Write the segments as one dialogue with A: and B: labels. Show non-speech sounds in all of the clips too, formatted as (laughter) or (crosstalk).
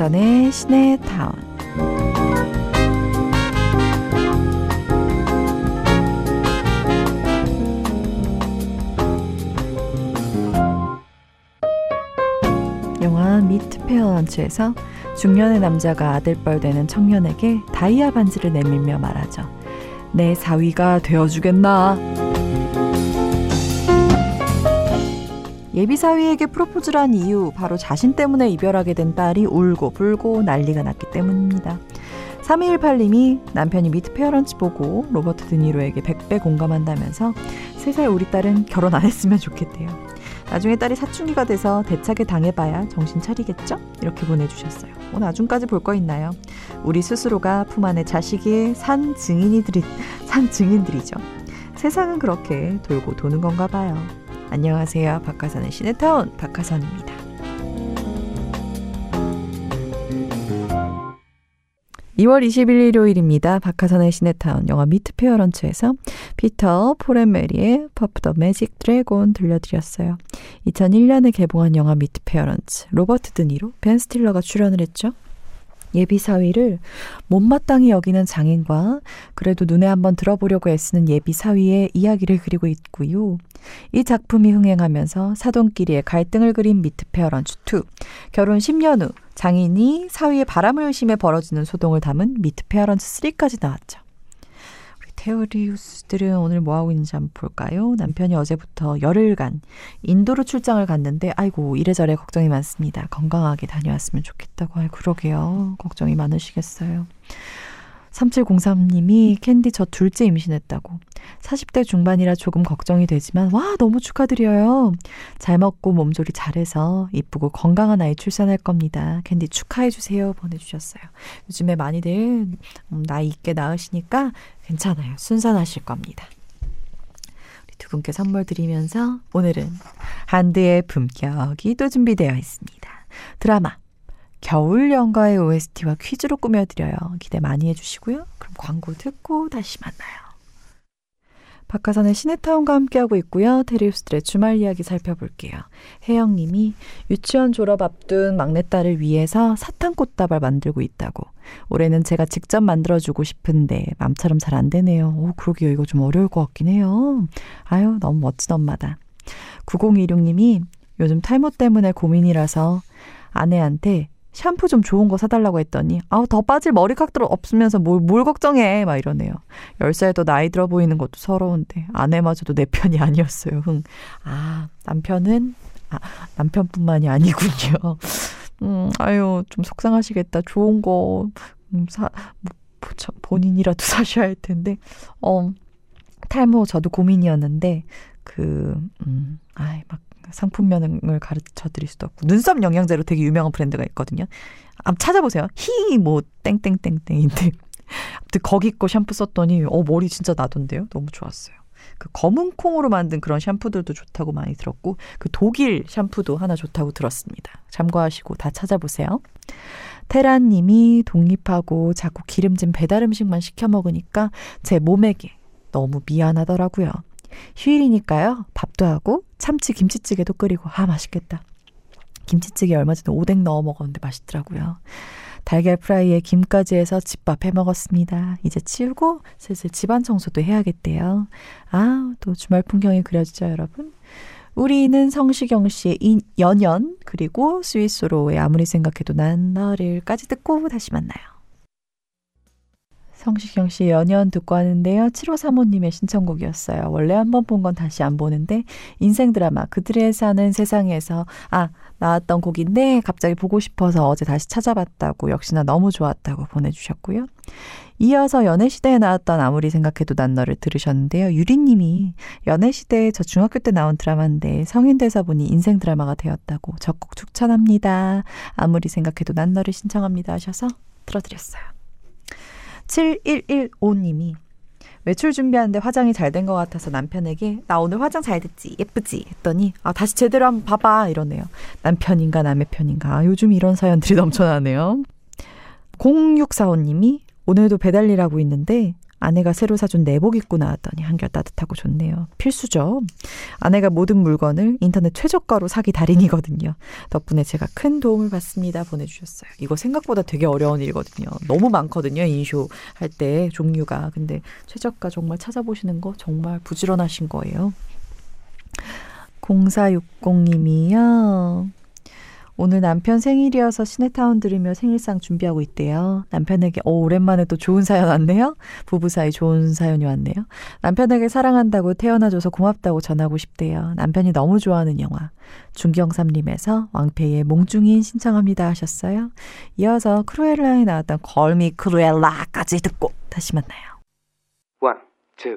A: 박하선의 시내타운 영화 미트 페어런츠에서 중년의 남자가 아들뻘 되는 청년에게 다이아 반지를 내밀며 말하죠. 내 사위가 되어주겠나? 예비 사위에게 프로포즈를 한 이유 바로 자신 때문에 이별하게 된 딸이 울고 불고 난리가 났기 때문입니다. 3218님이 남편이 미트 페어런츠 보고 로버트 드니로에게 100배 공감한다면서 3살 우리 딸은 결혼 안 했으면 좋겠대요. 나중에 딸이 사춘기가 돼서 대차게 당해봐야 정신 차리겠죠? 이렇게 보내주셨어요. 뭐 나중까지 볼 거 있나요? 우리 스스로가 품 안에 자식의 산 증인이 들이 산 증인들이죠. 세상은 그렇게 돌고 도는 건가 봐요. 안녕하세요. 박하선의 시네타운 박하선입니다. 2월 20일 일요일입니다. 박하선의 시네타운 영화 미트 페어런츠에서 피터 폴 앤 메리의 Puff the Magic Dragon 들려드렸어요. 2001년에 개봉한 영화 미트 페어런츠 로버트 드니로 벤 스틸러가 출연을 했죠. 예비 사위를 못마땅히 여기는 장인과 그래도 눈에 한번 들어보려고 애쓰는 예비 사위의 이야기를 그리고 있고요. 이 작품이 흥행하면서 사돈끼리의 갈등을 그린 미트 페어런츠 2. 결혼 10년 후 장인이 사위의 바람을 의심해 벌어지는 소동을 담은 미트 페어런츠 3까지 나왔죠. 테오리우스들은 오늘 뭐 하고 있는지 한번 볼까요? 남편이 어제부터 열흘간 인도로 출장을 갔는데 아이고 이래저래 걱정이 많습니다. 건강하게 다녀왔으면 좋겠다고. 아이 그러게요. 걱정이 많으시겠어요. 3703님이 캔디 저 둘째 임신했다고. 40대 중반이라 조금 걱정이 되지만 와 너무 축하드려요. 잘 먹고 몸조리 잘해서 이쁘고 건강한 아이 출산할 겁니다. 캔디 축하해 주세요 보내주셨어요. 요즘에 많이들 음, 나이 있게 낳으시니까 괜찮아요. 순산하실 겁니다. 우리 두 분께 선물 드리면서 오늘은 한드의 품격이 또 준비되어 있습니다. 드라마 겨울 연가의 OST와 퀴즈로 꾸며드려요. 기대 많이 해주시고요. 그럼 광고 듣고 다시 만나요. 박하선의 시네타운과 함께하고 있고요. 테리우스들의 주말 이야기 살펴볼게요. 혜영님이 유치원 졸업 앞둔 막내딸을 위해서 사탕 꽃다발 만들고 있다고. 올해는 제가 직접 만들어주고 싶은데 맘처럼 잘 안 되네요. 오, 그러게요. 이거 좀 어려울 것 같긴 해요. 아유, 너무 멋진 엄마다. 9026님이 요즘 탈모 때문에 고민이라서 아내한테 샴푸 좀 좋은 거 사달라고 했더니 아우 더 빠질 머리카락들 없으면서 뭘, 뭘 걱정해 막 이러네요. 10살 더 나이 들어 보이는 것도 서러운데 아내마저도 내 편이 아니었어요. 흥. 아 남편은 아, 남편뿐만이 아니군요. (laughs) 음 아유 좀 속상하시겠다. 좋은 거 음, 사, 뭐, 본인이라도 (laughs) 사셔야 할 텐데 어 탈모 저도 고민이었는데 그 음, 아이 막 상품 명을 가르쳐 드릴 수도 없고 눈썹 영양제로 되게 유명한 브랜드가 있거든요. 한번 찾아보세요. 히 뭐 땡땡땡땡인데 아무튼 거기 거 샴푸 썼더니 어 머리 진짜 나던데요. 너무 좋았어요. 그 검은 콩으로 만든 그런 샴푸들도 좋다고 많이 들었고 그 독일 샴푸도 하나 좋다고 들었습니다. 참고하시고 다 찾아보세요. 테라님이 독립하고 자꾸 기름진 배달 음식만 시켜 먹으니까 제 몸에게 너무 미안하더라고요. 휴일이니까요. 밥도 하고 참치 김치찌개도 끓이고 아 맛있겠다. 김치찌개 얼마 전에 오뎅 넣어 먹었는데 맛있더라고요. 달걀 프라이에 김까지 해서 집밥 해 먹었습니다. 이제 치우고 슬슬 집안 청소도 해야겠대요. 아, 또 주말 풍경이 그려지죠, 여러분? 우리는 성시경 씨의 인, 연연 그리고 스위스로의 아무리 생각해도 난 너를까지 듣고 다시 만나요. 성시경 씨 연연 듣고 하는데요. 7호 사모님의 신청곡이었어요. 원래 한 번 본 건 다시 안 보는데 인생 드라마 그들의 사는 세상에서 아 나왔던 곡인데 갑자기 보고 싶어서 어제 다시 찾아봤다고 역시나 너무 좋았다고 보내주셨고요. 이어서 연애시대에 나왔던 아무리 생각해도 난 너를 들으셨는데요. 유리님이 연애시대에 저 중학교 때 나온 드라마인데 성인 돼서 보니 인생 드라마가 되었다고 적극 추천합니다. 아무리 생각해도 난 너를 신청합니다 하셔서 들어드렸어요. 7115님이 외출 준비하는데 화장이 잘 된 것 같아서 남편에게 나 오늘 화장 잘 됐지? 예쁘지? 했더니 아 다시 제대로 한번 봐봐. 이러네요. 남편인가 남의 편인가. 아, 요즘 이런 사연들이 (laughs) 넘쳐나네요. 0645님이 오늘도 배달 일 하고 있는데 아내가 새로 사준 내복 입고 나왔더니 한결 따뜻하고 좋네요. 필수죠. 아내가 모든 물건을 인터넷 최저가로 사기 달인이거든요. 덕분에 제가 큰 도움을 받습니다. 보내주셨어요. 이거 생각보다 되게 어려운 일이거든요. 너무 많거든요. 인쇼 할 때 종류가. 근데 최저가 정말 찾아보시는 거 정말 부지런하신 거예요. 0460님이요. 오늘 남편 생일이어서 시네타운 들으며 생일상 준비하고 있대요. 남편에게 오, 오랜만에 또 좋은 사연 왔네요. 부부 사이 좋은 사연이 왔네요. 남편에게 사랑한다고 태어나줘서 고맙다고 전하고 싶대요. 남편이 너무 좋아하는 영화 중경삼림에서 왕패의 몽중인 신청합니다 하셨어요. 이어서 크루엘라에 나왔던 걸미 크루엘라까지 듣고 다시 만나요.
B: One, two,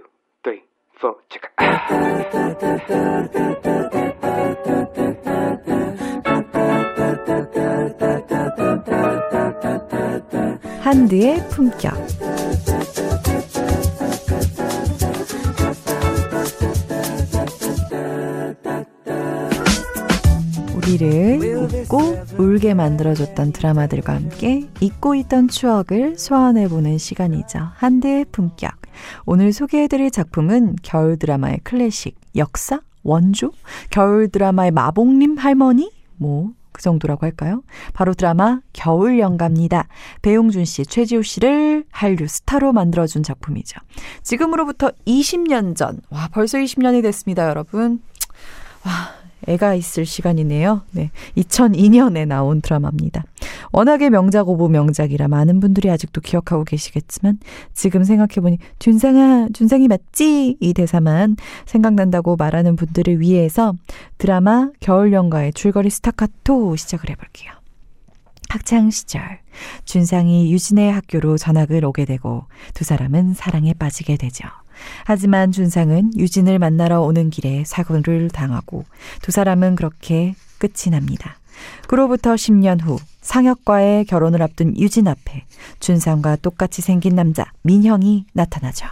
B: four, check.
A: 한드의 품격. 우리를 웃고 울게 만들어줬던 드라마들과 함께 잊고 있던 추억을 소환해보는 시간이죠. 한드의 품격. 오늘 소개해드릴 작품은 겨울 드라마의 클래식, 역사, 원조, 겨울 드라마의 마봉님 할머니, 뭐, 그 정도라고 할까요? 바로 드라마 겨울 연가입니다. 배용준 씨, 최지우 씨를 한류 스타로 만들어준 작품이죠. 지금으로부터 20년 전, 와, 벌써 20년이 됐습니다, 여러분. 와, 애가 있을 시간이네요. 네. 2002년에 나온 드라마입니다. 워낙에 명작 오보 명작이라 많은 분들이 아직도 기억하고 계시겠지만 지금 생각해보니 준상아, 준상이 맞지? 이 대사만 생각난다고 말하는 분들을 위해서 드라마 겨울연가의 줄거리 스타카토 시작을 해볼게요. 학창 시절 준상이 유진의 학교로 전학을 오게 되고 두 사람은 사랑에 빠지게 되죠. 하지만 준상은 유진을 만나러 오는 길에 사고를 당하고 두 사람은 그렇게 끝이 납니다. 그로부터 10년 후 상혁과의 결혼을 앞둔 유진 앞에 준상과 똑같이 생긴 남자 민형이 나타나죠.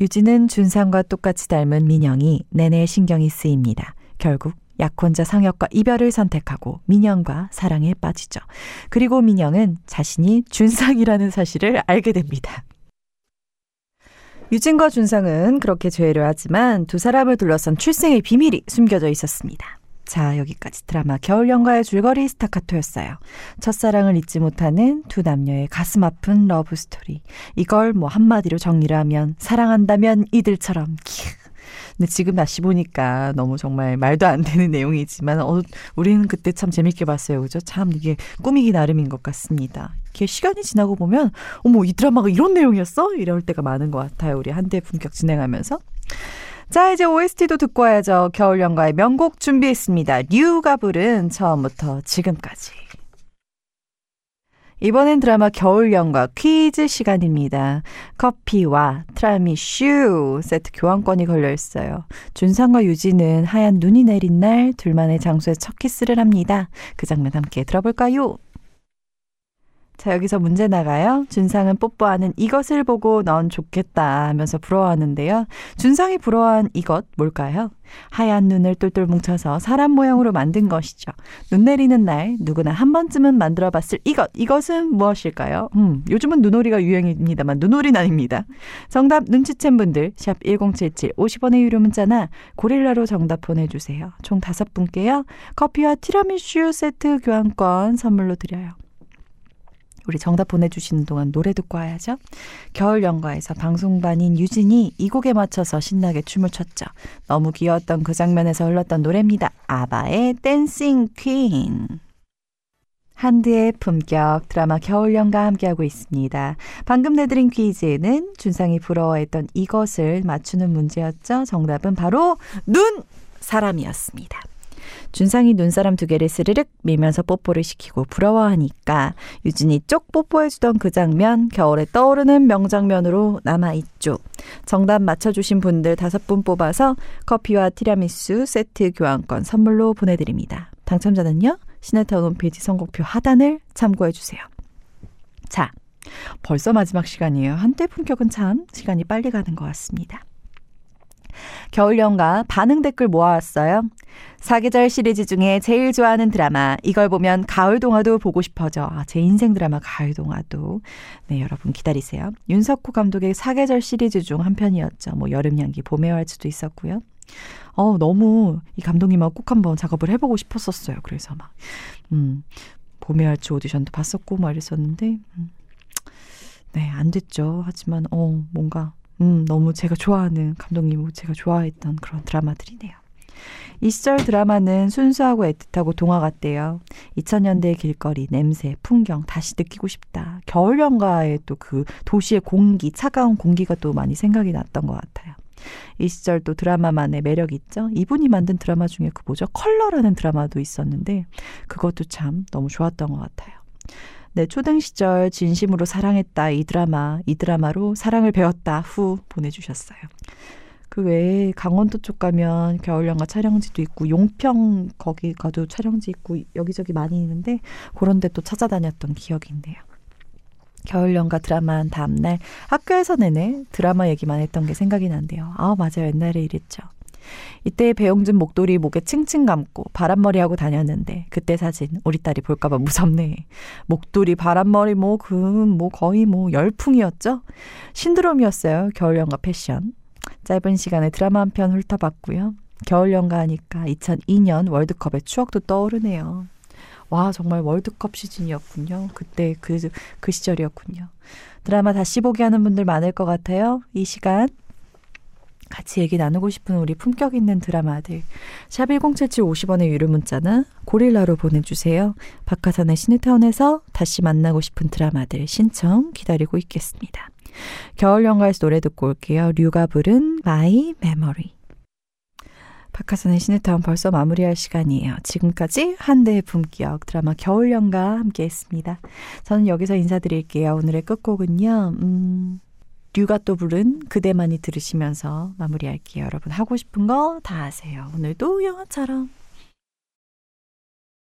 A: 유진은 준상과 똑같이 닮은 민영이 내내 신경이 쓰입니다. 결국 약혼자 상혁과 이별을 선택하고 민영과 사랑에 빠지죠. 그리고 민영은 자신이 준상이라는 사실을 알게 됩니다. 유진과 준상은 그렇게 재회를 하지만 두 사람을 둘러싼 출생의 비밀이 숨겨져 있었습니다. 자, 여기까지 드라마 겨울 연가의 줄거리 스타카토였어요. 첫사랑을 잊지 못하는 두 남녀의 가슴 아픈 러브 스토리. 이걸 뭐 한마디로 정리를 하면 사랑한다면 이들처럼 키 근데 지금 다시 보니까 너무 정말 말도 안 되는 (laughs) 내용이지만 어, 우리는 그때 참 재밌게 봤어요. 그죠? 참 이게 꾸미기 나름인 것 같습니다. 이렇게 시간이 지나고 보면 어머 이 드라마가 이런 내용이었어? 이럴 때가 많은 것 같아요. 우리 한대 품격 진행하면서. 자, 이제 OST도 듣고 와야죠. 겨울연가의 명곡 준비했습니다. 류가 부른 처음부터 지금까지. 이번엔 드라마 겨울연가 퀴즈 시간입니다. 커피와 트라미슈 세트 교환권이 걸려 있어요. 준상과 유진은 하얀 눈이 내린 날 둘만의 장소에 첫 키스를 합니다. 그 장면 함께 들어볼까요? 자, 여기서 문제 나가요. 준상은 뽀뽀하는 이것을 보고 넌 좋겠다 하면서 부러워하는데요. 준상이 부러워한 이것 뭘까요? 하얀 눈을 똘똘 뭉쳐서 사람 모양으로 만든 것이죠. 눈 내리는 날 누구나 한 번쯤은 만들어 봤을 이것. 이것은 무엇일까요? 음, 요즘은 눈오리가 유행입니다만 눈오리는 아닙니다. 정답 눈치챈 분들 샵 1077 50원의 유료 문자나 고릴라로 정답 보내 주세요. 총 다섯 분께요. 커피와 티라미슈 세트 교환권 선물로 드려요. 우리 정답 보내주시는 동안 노래 듣고 와야죠. 겨울 연가에서 방송반인 유진이 이 곡에 맞춰서 신나게 춤을 췄죠. 너무 귀여웠던 그 장면에서 흘렀던 노래입니다. 아바의 댄싱 퀸. 한드의 품격 드라마 겨울연가 함께하고 있습니다. 방금 내드린 퀴즈는 준상이 부러워했던 이것을 맞추는 문제였죠. 정답은 바로 눈 사람이었습니다. 준상이 눈사람 두 개를 스르륵 밀면서 뽀뽀를 시키고 부러워하니까 유진이 쪽 뽀뽀해주던 그 장면 겨울에 떠오르는 명장면으로 남아있죠. 정답 맞춰주신 분들 다섯 분 뽑아서 커피와 티라미수 세트 교환권 선물로 보내드립니다. 당첨자는요. 시네타운 홈페이지 선곡표 하단을 참고해주세요. 자, 벌써 마지막 시간이에요. 한때 품격은 참 시간이 빨리 가는 것 같습니다. 겨울 연가 반응 댓글 모아왔어요. 사계절 시리즈 중에 제일 좋아하는 드라마. 이걸 보면 가을 동화도 보고 싶어져. 아, 제 인생 드라마 가을 동화도. 네, 여러분 기다리세요. 윤석호 감독의 사계절 시리즈 중 한 편이었죠. 뭐 여름 향기, 봄의 활주도 있었고요. 어, 너무 이 감독님하고 꼭 한번 작업을 해보고 싶었었어요. 그래서 막, 음, 봄의 활주 오디션도 봤었고, 막 이랬었는데, 음, 네, 안 됐죠. 하지만, 어, 뭔가, 음, 너무 제가 좋아하는 감독님이고 제가 좋아했던 그런 드라마들이네요. 이 시절 드라마는 순수하고 애틋하고 동화 같대요. 2000년대의 길거리, 냄새, 풍경 다시 느끼고 싶다. 겨울 연가의 또그 도시의 공기, 차가운 공기가 또 많이 생각이 났던 것 같아요. 이 시절 또 드라마만의 매력 있죠. 이분이 만든 드라마 중에 그 뭐죠? 컬러라는 드라마도 있었는데 그것도 참 너무 좋았던 것 같아요. 네, 초등 시절 진심으로 사랑했다 이 드라마, 이 드라마로 사랑을 배웠다 후 보내주셨어요. 그 외에 강원도 쪽 가면 겨울연가 촬영지도 있고 용평 거기 가도 촬영지 있고 여기저기 많이 있는데 그런 데 또 찾아다녔던 기억이 있네요. 겨울연가 드라마 한 다음날 학교에서 내내 드라마 얘기만 했던 게 생각이 난대요. 아, 맞아요. 옛날에 이랬죠. 이때 배용준 목도리 목에 칭칭 감고 바람머리 하고 다녔는데 그때 사진 우리 딸이 볼까봐 무섭네. 목도리 바람머리 뭐그 뭐 거의 뭐 열풍이었죠. 신드롬이었어요. 겨울연가 패션. 짧은 시간에 드라마 한 편 훑어봤고요. 겨울연가 하니까 2002년 월드컵의 추억도 떠오르네요. 와, 정말 월드컵 시즌이었군요. 그때 그, 그 시절이었군요. 드라마 다시 보기 하는 분들 많을 것 같아요. 이 시간 같이 얘기 나누고 싶은 우리 품격 있는 드라마들 샵 1077 50원의 유료 문자나 고릴라로 보내주세요. 박하산의 시네타운에서 다시 만나고 싶은 드라마들 신청 기다리고 있겠습니다. 겨울 연가에서 노래 듣고 올게요. 류가 부른 My Memory. 박하선의 시네타운 벌써 마무리할 시간이에요. 지금까지 한대의 품격 드라마 겨울연가 함께 했습니다. 저는 여기서 인사드릴게요. 오늘의 끝곡은요. 음, 류가 또 부른 그대만이 들으시면서 마무리할게요. 여러분 하고 싶은 거 다 하세요. 오늘도 영화처럼.